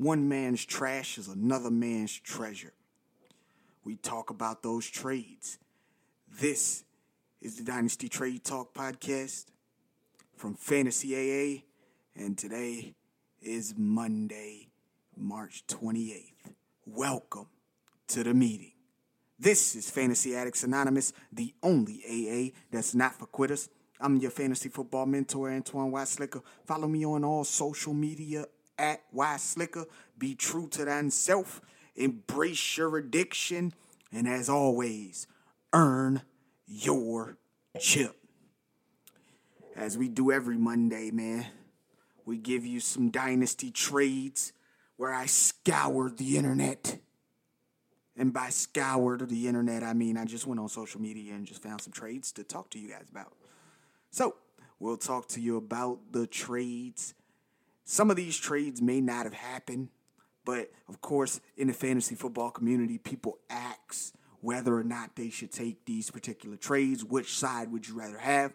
One man's trash is another man's treasure. We talk about those trades. This is the Dynasty Trade Talk podcast from Fantasy AA, and today is Monday, March 28th. Welcome to the meeting. This is Fantasy Addicts Anonymous, the only AA that's not for quitters. I'm your fantasy football mentor, Antoine Y. Slicker. Follow me on all social media at Y Slicker. Be true to thyself. Embrace your addiction. And as always, earn your chip. As we do every Monday, man, we give you some dynasty trades where I scoured the internet. And by scoured the internet, I mean I just went on social media and just found some trades to talk to you guys about. So, we'll talk to you about the trades. Some of these trades may not have happened, but of course, in the fantasy football community, people ask whether or not they should take these particular trades. Which side would you rather have?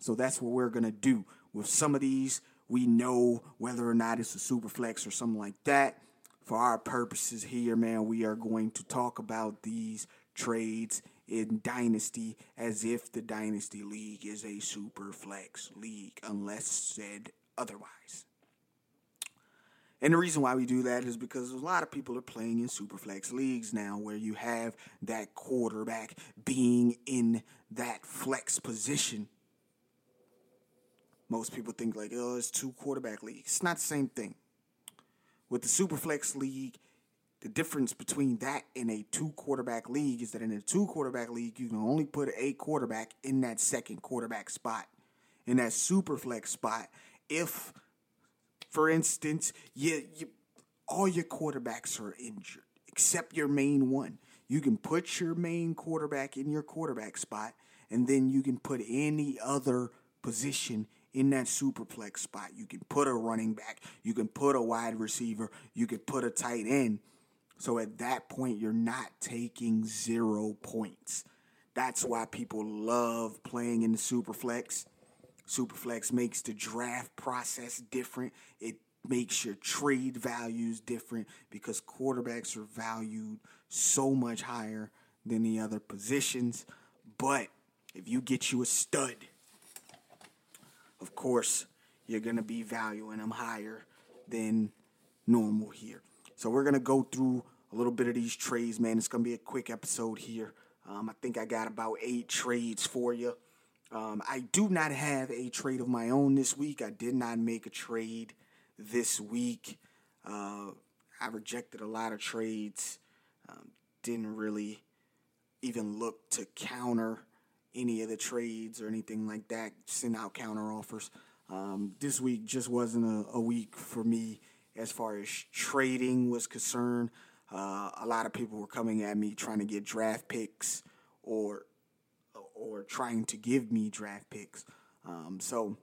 So that's what we're going to do. With some of these, we know whether or not it's a super flex or something like that. For our purposes here, man, we are going to talk about these trades in Dynasty as if the Dynasty League is a super flex league, unless said otherwise. And the reason why we do that is because a lot of people are playing in super flex leagues now where you have that quarterback being in that flex position. Most people think like, oh, it's two quarterback leagues. It's not the same thing. With the super flex league, the difference between that and a two quarterback league is that in a two quarterback league, you can only put a quarterback in that second quarterback spot. In that super flex spot, if, for instance, you, you all your quarterbacks are injured except your main one, you can put your main quarterback in your quarterback spot, and then you can put any other position in that superflex spot. You can put a running back, you can put a wide receiver, you can put a tight end so at that point, you're not taking zero points. That's why people love playing in the Superflex. Superflex makes the draft process different. It makes your trade values different because quarterbacks are valued so much higher than the other positions. But if you get you a stud, of course, you're going to be valuing them higher than normal here. So we're gonna go through a little bit of these trades, man. It's gonna be a quick episode here. Um, I think I got about eight trades for you. Um, I do not have a trade of my own this week. I did not make a trade this week. Uh, I rejected a lot of trades. Um, didn't really even look to counter any of the trades or anything like that. Send out counter offers. Um, this week just wasn't a, a week for me as far as trading was concerned. Uh, a lot of people were coming at me trying to get draft picks or or trying to give me draft picks. Um, so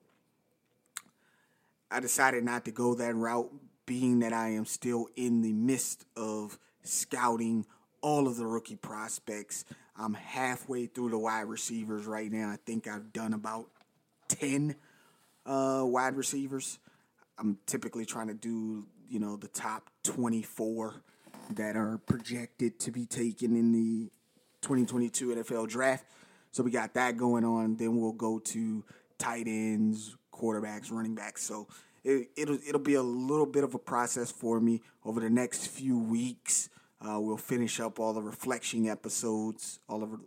I decided not to go that route, being that I am still in the midst of scouting all of the rookie prospects. I'm halfway through the wide receivers right now. I think I've done about 10 uh, wide receivers. I'm typically trying to do, you know, the top 24 that are projected to be taken in the 2022 NFL draft. So we got that going on. Then we'll go to tight ends, quarterbacks, running backs. So it, will it'll be a little bit of a process for me over the next few weeks. Uh, we'll finish up all the reflection episodes, all of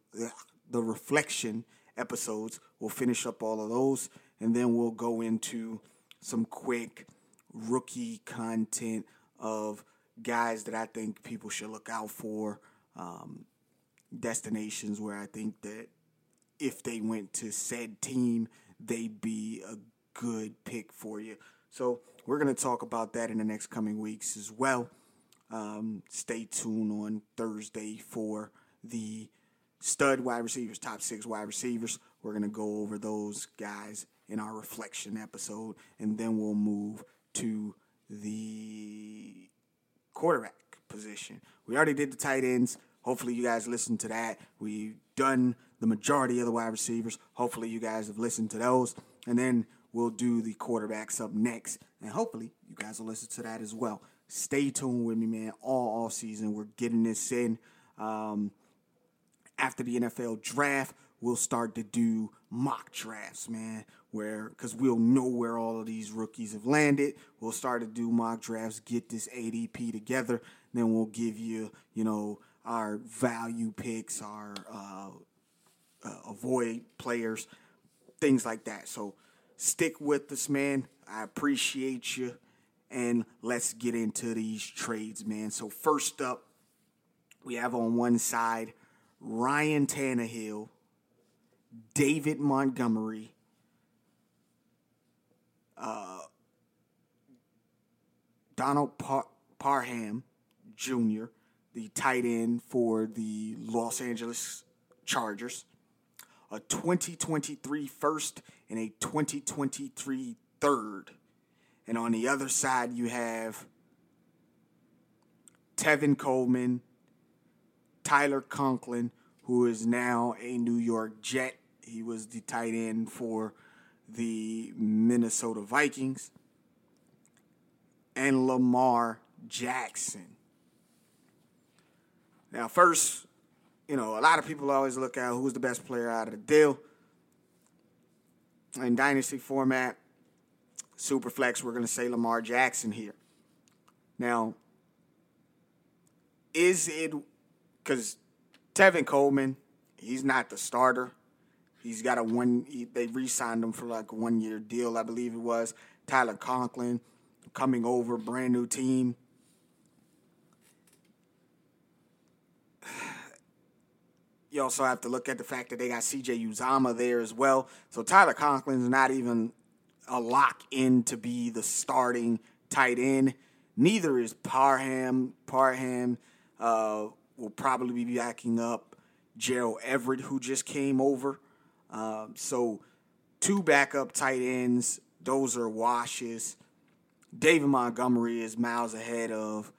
the reflection episodes. We'll finish up all of those, and then we'll go into some quick rookie content of guys that I think people should look out for, um, destinations where I think that if they went to said team, they'd be a good pick for you. So we're going to talk about that in the next coming weeks as well. Um, stay tuned on Thursday for the stud wide receivers, top six wide receivers. We're going to go over those guys in our reflection episode, and then we'll move to the quarterback position. We already did the tight ends. Hopefully, you guys listened to that. We've done the majority of the wide receivers. Hopefully, you guys have listened to those. And then we'll do the quarterbacks up next. And hopefully, you guys will listen to that as well. stay tuned with me, man. All off season, we're getting this in. Um, after the NFL draft, we'll start to do mock drafts, man. Where because we'll know where all of these rookies have landed. We'll start to do mock drafts, get this ADP together. Then we'll give you, you know, our value picks, our uh, uh, avoid players, things like that. So stick with us, man. I appreciate you. And let's get into these trades, man. So, first up, we have on one side Ryan Tannehill, David Montgomery, uh, Donald Par- Parham Jr., the tight end for the Los Angeles Chargers, a 2023 first and a 2023 third. And on the other side, you have Tevin Coleman, Tyler Conklin, who is now a New York Jet. He was the tight end for the Minnesota Vikings. And Lamar Jackson. Now, first, you know, a lot of people always look at who's the best player out of the deal. In dynasty format, Superflex, we're going to say Lamar Jackson here. Now, is it because Tevin Coleman, he's not the starter. He's got a one. He, they re-signed him for like a one-year deal, I believe it was. Tyler Conklin coming over, brand new team. You also have to look at the fact that they got C.J. Uzomah there as well. So Tyler Conklin's not even a lock in to be the starting tight end. Neither is Parham. Parham uh, will probably be backing up Gerald Everett, who just came over. Um, so, two backup tight ends. Those are washes. David Montgomery is miles ahead of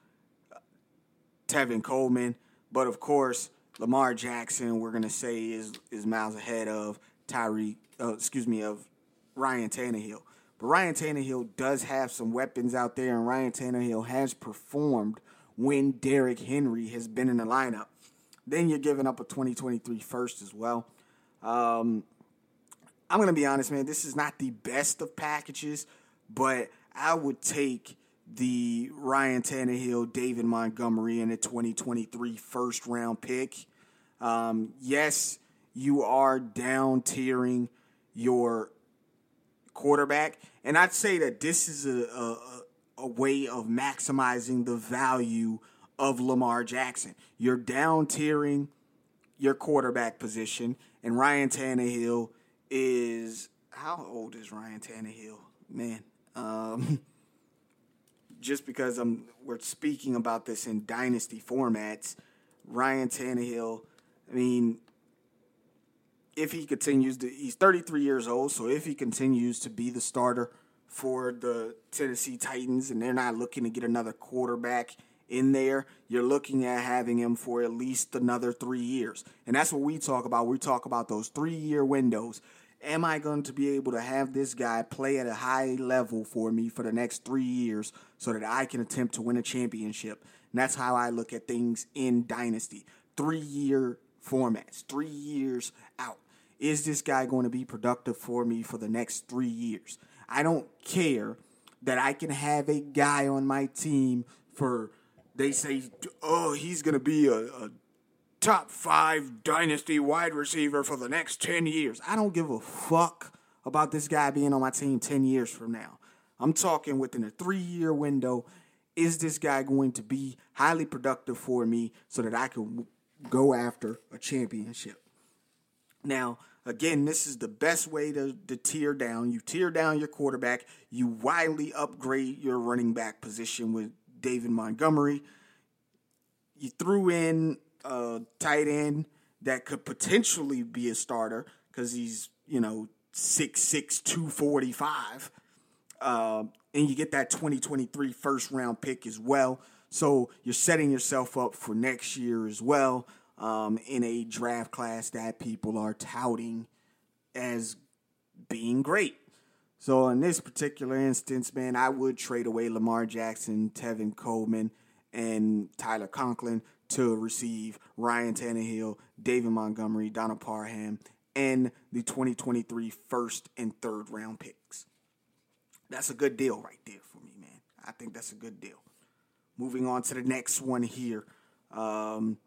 Tevin Coleman. But of course, Lamar Jackson, we're to say, is, is miles ahead of Tyree, uh, excuse me, of Ryan Tannehill. But Ryan Tannehill does have some weapons out there, and Ryan Tannehill has performed when Derrick Henry has been in the lineup. Then you're giving up a 2023 first as well. Um, I'm to be honest, man, this is not the best of packages, but I would take the Ryan Tannehill, David Montgomery, and a 2023 first round pick. Um, yes, you are down tiering your quarterback. And I'd say that this is a, a, a way of maximizing the value of Lamar Jackson. You're down tiering your quarterback position, and Ryan Tannehill is how old is Ryan Tannehill? Man, um, just because I'm we're speaking about this in dynasty formats, Ryan Tannehill. I mean, if he continues to, he's 33 years old, so if he continues to be the starter for the Tennessee Titans and they're not looking to get another quarterback in there, you're looking at having him for at least another three years. And that's what we talk about. We talk about those three year windows. Am I going to be able to have this guy play at a high level for me for the next three years so that I can attempt to win a championship? And that's how I look at things in Dynasty. Three year formats, three years out. Is this guy going to be productive for me for the next three years? I don't care that I can have a guy on my team for, they say, oh, he's going to be a, a top five dynasty wide receiver for the next 10 years. I don't give a fuck about this guy being on my team 10 years from now. I'm talking within a three year window. Is this guy going to be highly productive for me so that I can go after a championship? Now, again, this is the best way to, to tear down. You tear down your quarterback, you widely upgrade your running back position with David Montgomery. You threw in a tight end that could potentially be a starter because he's, you know, 6'6, 245. Uh, and you get that 2023 first round pick as well. So you're setting yourself up for next year as well um, in a draft class that people are touting as being great. So in this particular instance, man, I would trade away Lamar Jackson, Tevin Coleman, and Tyler Conklin to receive Ryan Tannehill, David Montgomery, Donald Parham, and the 2023 first and third round picks. That's a good deal right there for me, man. I think that's a good deal. Moving on to the next one here. Um,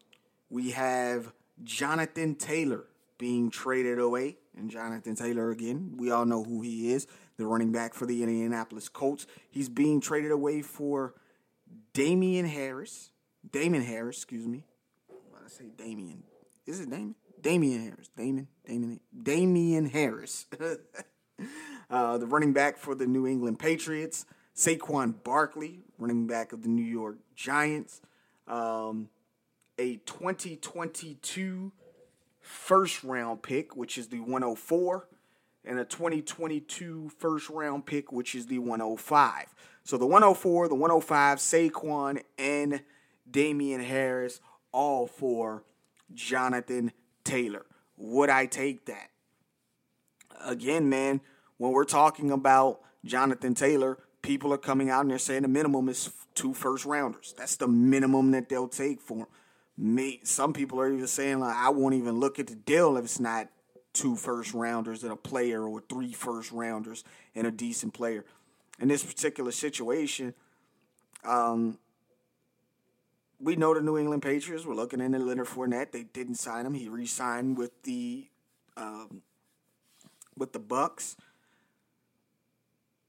we have Jonathan Taylor being traded away. And Jonathan Taylor, again, we all know who he is, the running back for the Indianapolis Colts. He's being traded away for Damien Harris. Damon Harris, excuse me. I say Damien. Is it Damien? Damian Harris. Damon. Damien. Damien Harris. uh, the running back for the New England Patriots. Saquon Barkley, running back of the New York Giants. Um, a 2022 first round pick, which is the 104, and a 2022 first round pick, which is the 105. So the 104, the 105, Saquon, and Damien Harris, all for Jonathan Taylor. Would I take that? Again, man, when we're talking about Jonathan Taylor, people are coming out and they're saying the minimum is two first rounders. That's the minimum that they'll take for him. Me, some people are even saying like I won't even look at the deal if it's not two first rounders and a player or three first rounders and a decent player. In this particular situation, um, we know the New England Patriots were looking into Leonard Fournette. They didn't sign him. He re-signed with the um, with the Bucks.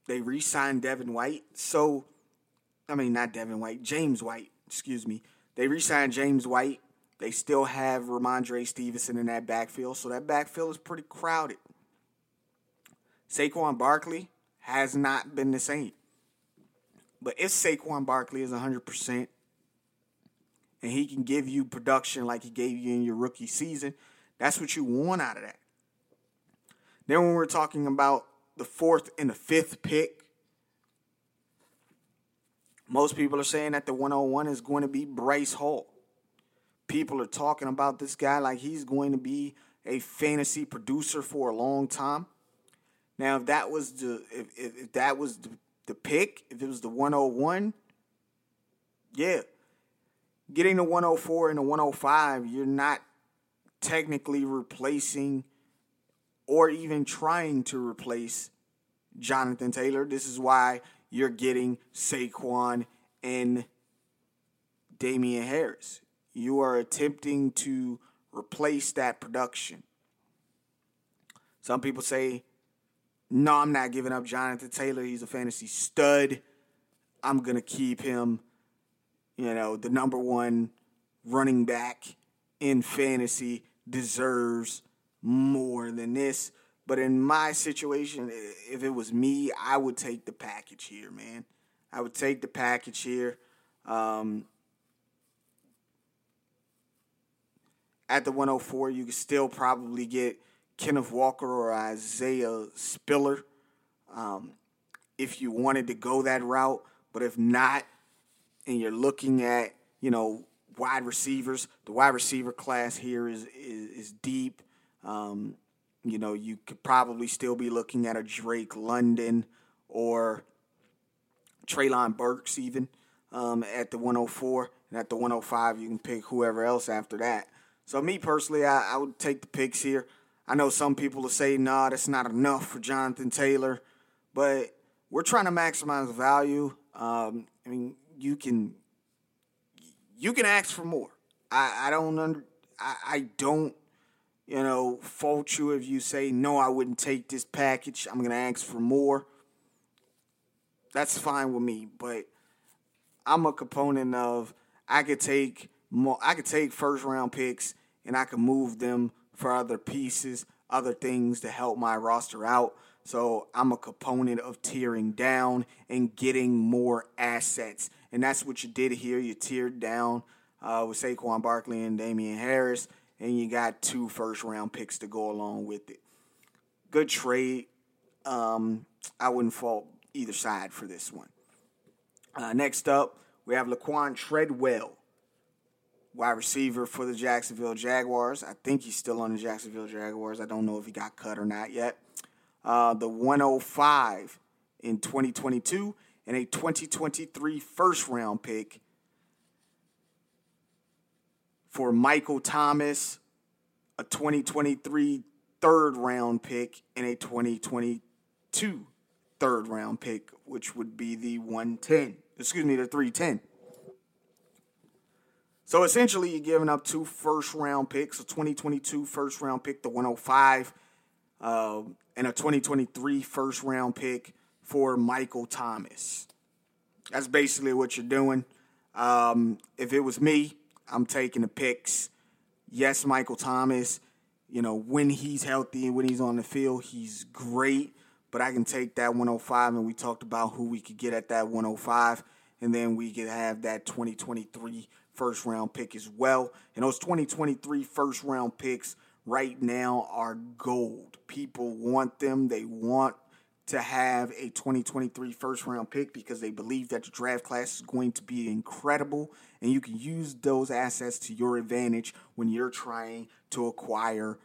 They re-signed Devin White. So, I mean, not Devin White, James White. Excuse me. They re-signed James White. They still have Rhamondre Stevenson in that backfield, so that backfield is pretty crowded. Saquon Barkley has not been the same. But if Saquon Barkley is 100% and he can give you production like he gave you in your rookie season, that's what you want out of that. Then when we're talking about the fourth and the fifth pick, most people are saying that the 101 is going to be Breece Hall. People are talking about this guy like he's going to be a fantasy producer for a long time. Now, if that was the if, if, if that was the, the pick, if it was the 101, yeah. Getting the 104 and the 105, you're not technically replacing or even trying to replace Jonathan Taylor. This is why you're getting Saquon and Damien Harris. You are attempting to replace that production. Some people say, no, I'm not giving up Jonathan Taylor. He's a fantasy stud. I'm going to keep him, you know, the number one running back in fantasy deserves more than this. But in my situation, if it was me, I would take the package here, man. I would take the package here. Um, at the 104, you could still probably get Kenneth Walker or Isaiah Spiller um, if you wanted to go that route. But if not, and you're looking at, you know, wide receivers, the wide receiver class here is is, is deep. Um, you know, you could probably still be looking at a Drake London or Treylon Burks even um, at the 104. And at the 105, you can pick whoever else after that. So me personally, I, I would take the picks here. I know some people will say, nah, that's not enough for Jonathan Taylor. But we're trying to maximize value. Um, I mean, you can you can ask for more. I, I don't under I, I don't you know, fault you if you say, no, I wouldn't take this package. I'm to ask for more. That's fine with me. But I'm a component of I could take more, I could take first round picks and I could move them for other pieces, other things to help my roster out. So I'm a component of tearing down and getting more assets. And that's what you did here. You tiered down uh, with Saquon Barkley and Damien Harris and you got two first round picks to go along with it. Good trade. Um, I wouldn't fault either side for this one. Uh, next up, we have Laquan Treadwell, wide receiver for the Jacksonville Jaguars. I think he's still on the Jacksonville Jaguars. I don't know if he got cut or not yet. Uh, the 105 in 2022, and a 2023 first round pick for Michael Thomas, a 2023 third round pick, and a 2022 third round pick, which would be the 110. Excuse me, the 310. So essentially, you're giving up two first round picks, a 2022 first round pick, the 105, uh, and a 2023 first round pick for Michael Thomas. That's basically what you're doing. Um, if it was me, I'm taking the picks. Yes, Michael Thomas, you know, when he's healthy and when he's on the field, he's great. But I can take that 105, and we talked about who we could get at that 105, and then we could have that 2023 first round pick as well. And those 2023 first round picks right now are gold. People want them. They want to have a 2023 first round pick because they believe that the draft class is going to be incredible and you can use those assets to your advantage when you're trying to acquire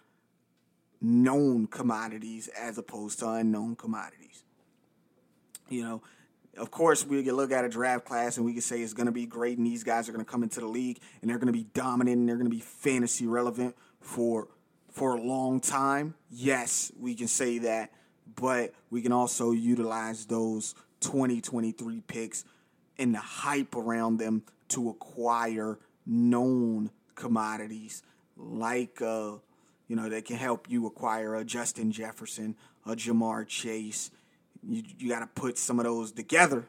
known commodities as opposed to unknown commodities. You know, of course, we can look at a draft class and we can say it's going to be great, and these guys are going to come into the league and they're going to be dominant and they're going to be fantasy relevant for for a long time. Yes, we can say that, but we can also utilize those 2023 picks and the hype around them to acquire known commodities like uh, you know, they can help you acquire a Justin Jefferson, a Ja'Marr Chase, you, you got to put some of those together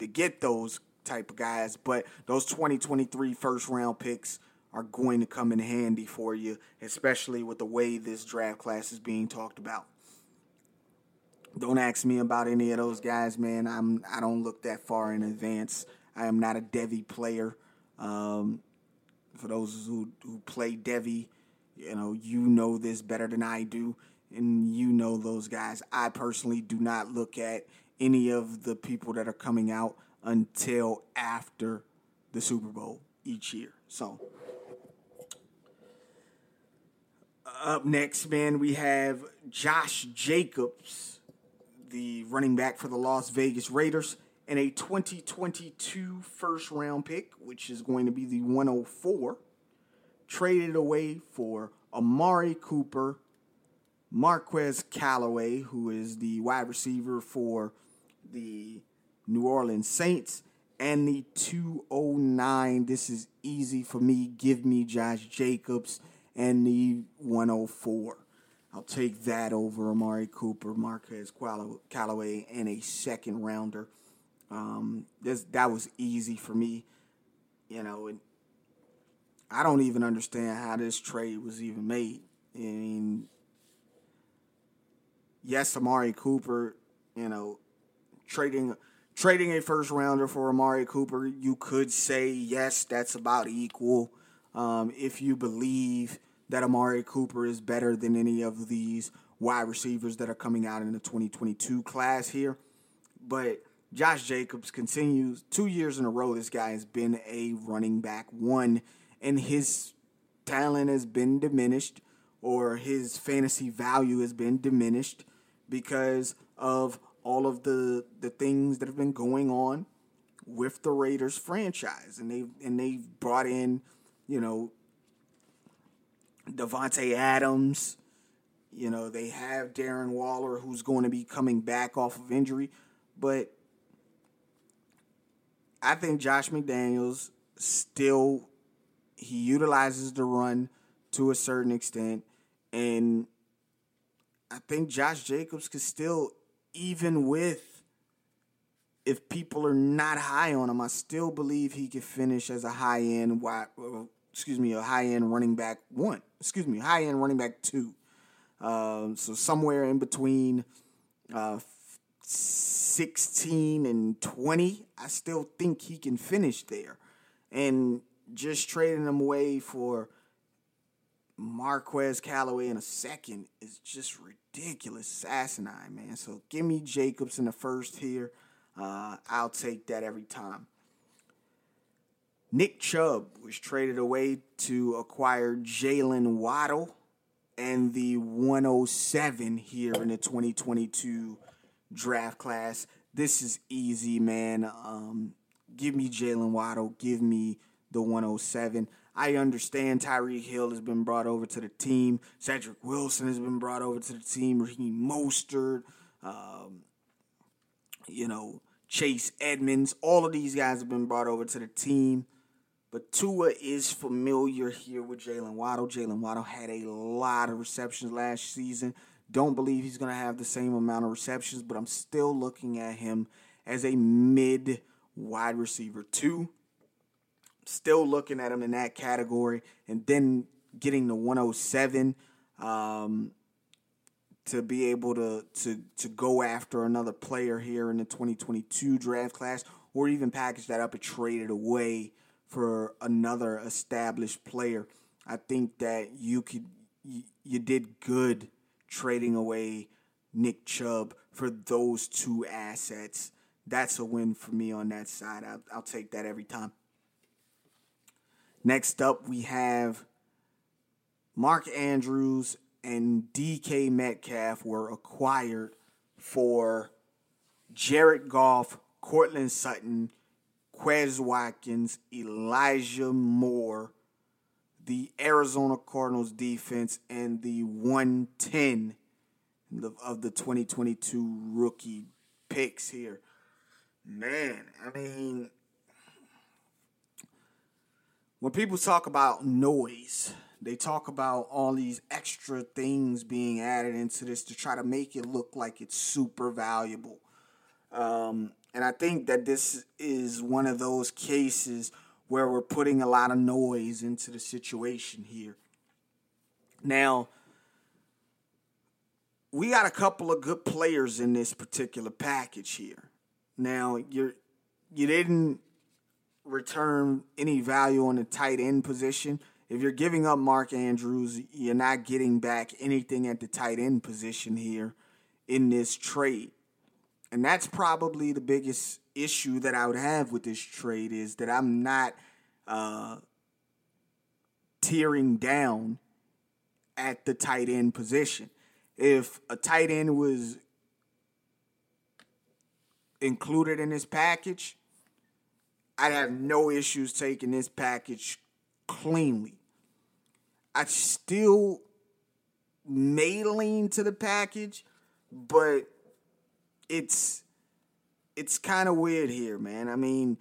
to get those type of guys. But those 2023 first round picks are going to come in handy for you, especially with the way this draft class is being talked about. Don't ask me about any of those guys, man. I'm I don't look that far in advance. I am not a Devy player. Um, for those who who play Devy, you know you know this better than I do and you know those guys. I personally do not look at any of the people that are coming out until after the Super Bowl each year. So, up next, man, we have Josh Jacobs, the running back for the Las Vegas Raiders, and a 2022 first round pick, which is going to be the 104, traded away for Amari Cooper Marquez Callaway, who is the wide receiver for the New Orleans Saints, and the 209. This is easy for me. Give me Josh Jacobs and the 104. I'll take that over Amari Cooper, Marquez Callaway, and a second rounder. Um, this that was easy for me, you know. And I don't even understand how this trade was even made. I mean, yes, Amari Cooper, you know, trading trading a first rounder for Amari Cooper, you could say yes, that's about equal. Um, if you believe that Amari Cooper is better than any of these wide receivers that are coming out in the 2022 class here. But Josh Jacobs continues two years in a row. This guy has been a running back one, and his talent has been diminished, or his fantasy value has been diminished because of all of the the things that have been going on with the Raiders franchise, and they and they've brought in, you know, Davante Adams. You know, they have Darren Waller, who's going to be coming back off of injury, but I think Josh McDaniels still he utilizes the run to a certain extent, and I think Josh Jacobs could still, even with if people are not high on him, I still believe he could finish as a high end wide, excuse me, a high end running back one. Excuse me, high end running back two. Um, so somewhere in between uh, 16 and 20, I still think he can finish there. And just trading him away for Marquez Callaway in a second is just ridiculous, asinine, man. So give me Jacobs in the first here. Uh, I'll take that every time. Nick Chubb was traded away to acquire Jaylen Waddle, and the 107 here in the 2022 draft class. This is easy, man. Um, give me Jaylen Waddle. Give me the 107. I understand Tyreek Hill has been brought over to the team. Cedric Wilson has been brought over to the team. Raheem Mostert, um, you know, Chase Edmonds. All of these guys have been brought over to the team. But Tua is familiar here with Jaylen Waddle. Jaylen Waddle had a lot of receptions last season. Don't believe he's going to have the same amount of receptions, but I'm still looking at him as a mid wide receiver too. Still looking at him in that category, and then getting the 107 um, to be able to to to go after another player here in the 2022 draft class, or even package that up and trade it away for another established player. I think that you could you, you did good trading away Nick Chubb for those two assets. That's a win for me on that side. I'll, I'll take that every time. Next up, we have Mark Andrews and DK Metcalf were acquired for Jared Goff, Courtland Sutton, Quez Watkins, Elijah Moore, the Arizona Cardinals defense, and the 110 of the 2022 rookie picks here. Man, I mean, when people talk about noise, they talk about all these extra things being added into this to try to make it look like it's super valuable. Um, and I think that this is one of those cases where we're putting a lot of noise into the situation here. Now, we got a couple of good players in this particular package here. Now, you're you didn't return any value on the tight end position. If you're giving up Mark Andrews, you're not getting back anything at the tight end position here in this trade. And that's probably the biggest issue that I would have with this trade is that I'm not uh, tearing down at the tight end position. If a tight end was included in this package, I'd have no issues taking this package cleanly. I still may lean to the package, but it's it's kind of weird here, man. I mean,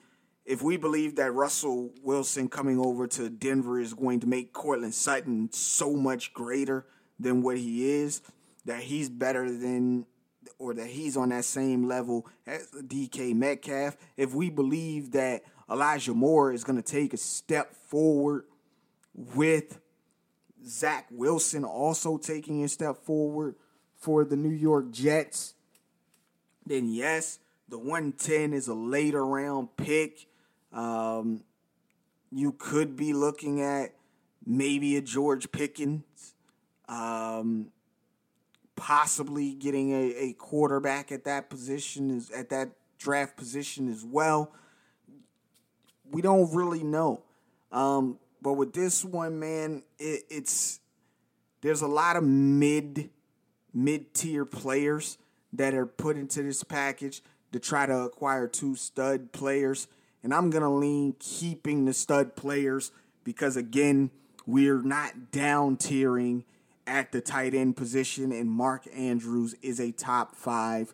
if we believe that Russell Wilson coming over to Denver is going to make Courtland Sutton so much greater than what he is, that he's better than or that he's on that same level as DK Metcalf, if we believe that Elijah Moore is going to take a step forward with Zach Wilson also taking a step forward for the New York Jets, then yes, the 110 is a later round pick. Um, you could be looking at maybe a George Pickens, um, possibly getting a, a quarterback at that position is at that draft position as well. We don't really know. Um, but with this one, man, it, it's there's a lot of mid mid tier players that are put into this package to try to acquire two stud players. And I'm going to lean keeping the stud players because, again, we're not down tiering at the tight end position. And Mark Andrews is a top five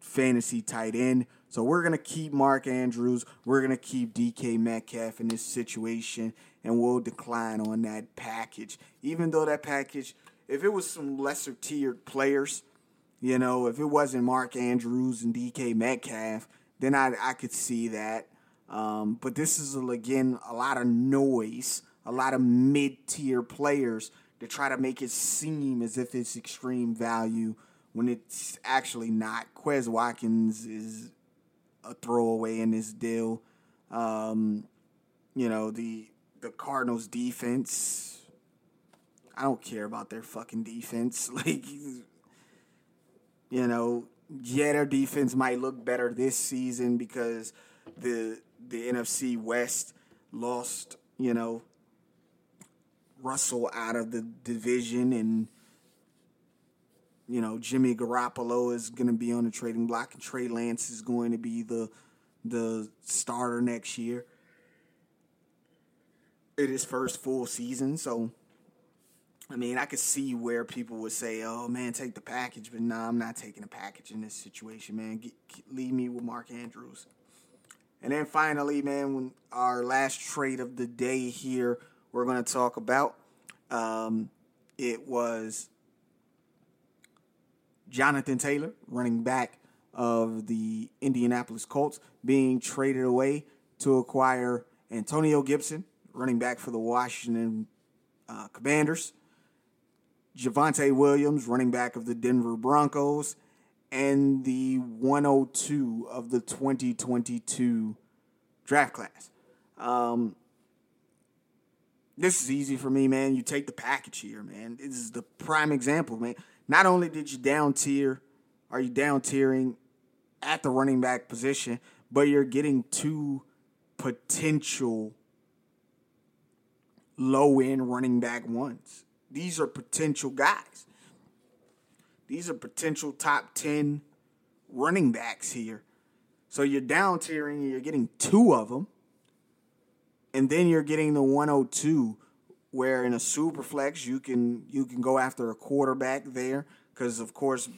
fantasy tight end. So we're going to keep Mark Andrews. We're going to keep DK Metcalf in this situation. And we'll decline on that package. Even though that package, if it was some lesser tiered players, you know, if it wasn't Mark Andrews and DK Metcalf, then I I could see that. Um, but this is again a lot of noise, a lot of mid tier players to try to make it seem as if it's extreme value when it's actually not. Quez Watkins is a throwaway in this deal. Um, you know the the Cardinals defense. I don't care about their fucking defense. Like you know, yeah, their defense might look better this season because the the NFC West lost, you know, Russell out of the division and you know, Jimmy Garoppolo is going to be on the trading block, and Trey Lance is going to be the the starter next year. It is first full season, so I mean, I could see where people would say, "Oh man, take the package," but nah, I'm not taking the package in this situation, man. Get, leave me with Mark Andrews. And then finally, man, our last trade of the day here, we're going to talk about. Um, it was Jonathan Taylor, running back of the Indianapolis Colts, being traded away to acquire Antonio Gibson, running back for the Washington uh, Commanders, Javonte Williams, running back of the Denver Broncos, and the 102 of the 2022 draft class. Um, this is easy for me, man. You take the package here, man. This is the prime example, man. Not only did you down tier, are you down tiering at the running back position, but you're getting two potential low end running back ones. These are potential guys. These are potential top 10 running backs here. So you're down tiering and you're getting two of them. And then you're getting the 102 where in a super flex you can you can go after a quarterback there because of course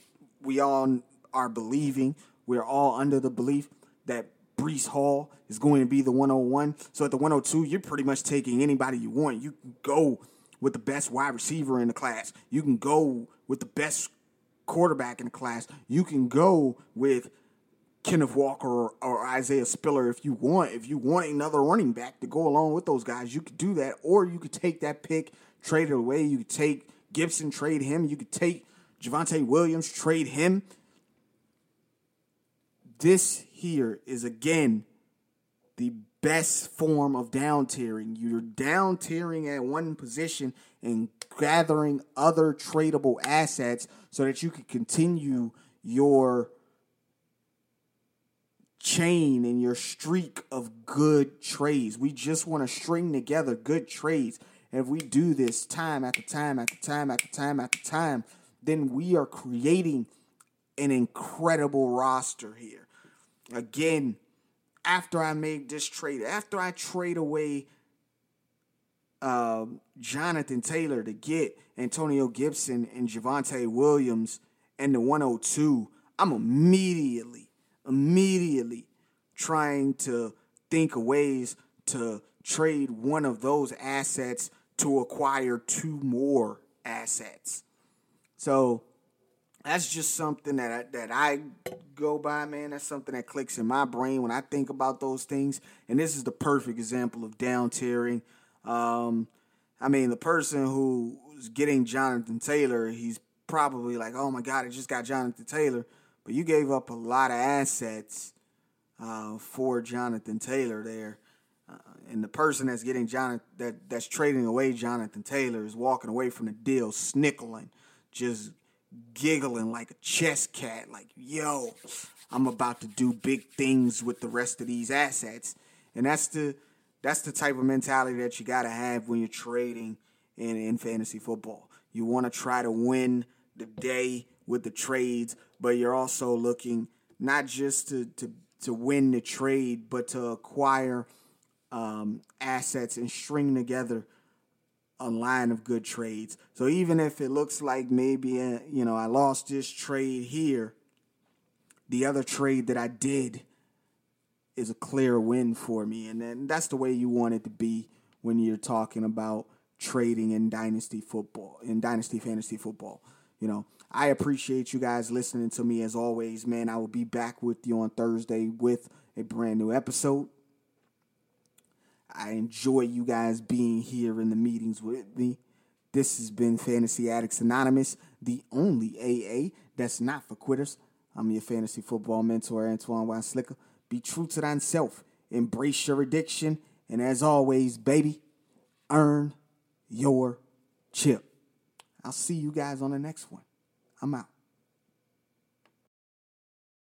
we all are believing we're all under the belief that Breece Hall is going to be the 101. So at the 102, you're pretty much taking anybody you want. You can go with the best wide receiver in the class. You can go with the best quarterback in the class. You can go with Kenneth Walker or, or, Isaiah Spiller if you want. If you want another running back to go along with those guys, you could do that. Or you could take that pick, trade it away. You could take Gibson, trade him. You could take Javonte Williams, trade him. This here is again the best form of down tiering. You're down tiering at one position and gathering other tradable assets so that you can continue your chain and your streak of good trades. We just want to string together good trades. And if we do this time after time after time after time after time, then we are creating an incredible roster here. Again, after I make this trade, after I trade away um, Jonathan Taylor to get Antonio Gibson and Javonte Williams and the 102, I'm immediately immediately trying to think of ways to trade one of those assets to acquire two more assets. So that's just something that I, that I go by, man. That's something that clicks in my brain when I think about those things. And this is the perfect example of down tiering. Um, I mean, the person who's getting Jonathan Taylor, he's probably like, "Oh my God, I just got Jonathan Taylor." But you gave up a lot of assets uh, for Jonathan Taylor there. Uh, and the person that's getting Jonathan that that's trading away Jonathan Taylor is walking away from the deal snickling, just giggling like a chess cat, like, yo, I'm about to do big things with the rest of these assets. And that's the that's the type of mentality that you gotta have when you're trading in, in fantasy football. You wanna try to win the day with the trades, but you're also looking not just to to to win the trade, but to acquire um, assets and string together a line of good trades. So even if it looks like maybe uh, you know I lost this trade here, the other trade that I did is a clear win for me, and then that's the way you want it to be when you're talking about trading in dynasty football, in dynasty fantasy football. You know, I appreciate you guys listening to me as always, man. I will be back with you on Thursday with a brand new episode. I enjoy you guys being here in the meetings with me. This has been Fantasy Addicts Anonymous, the only AA that's not for quitters. I'm your fantasy football mentor, Antoine Y. Slicker. Be true to thyself, embrace your addiction, and as always, baby, earn your chip. I'll see you guys on the next one. I'm out.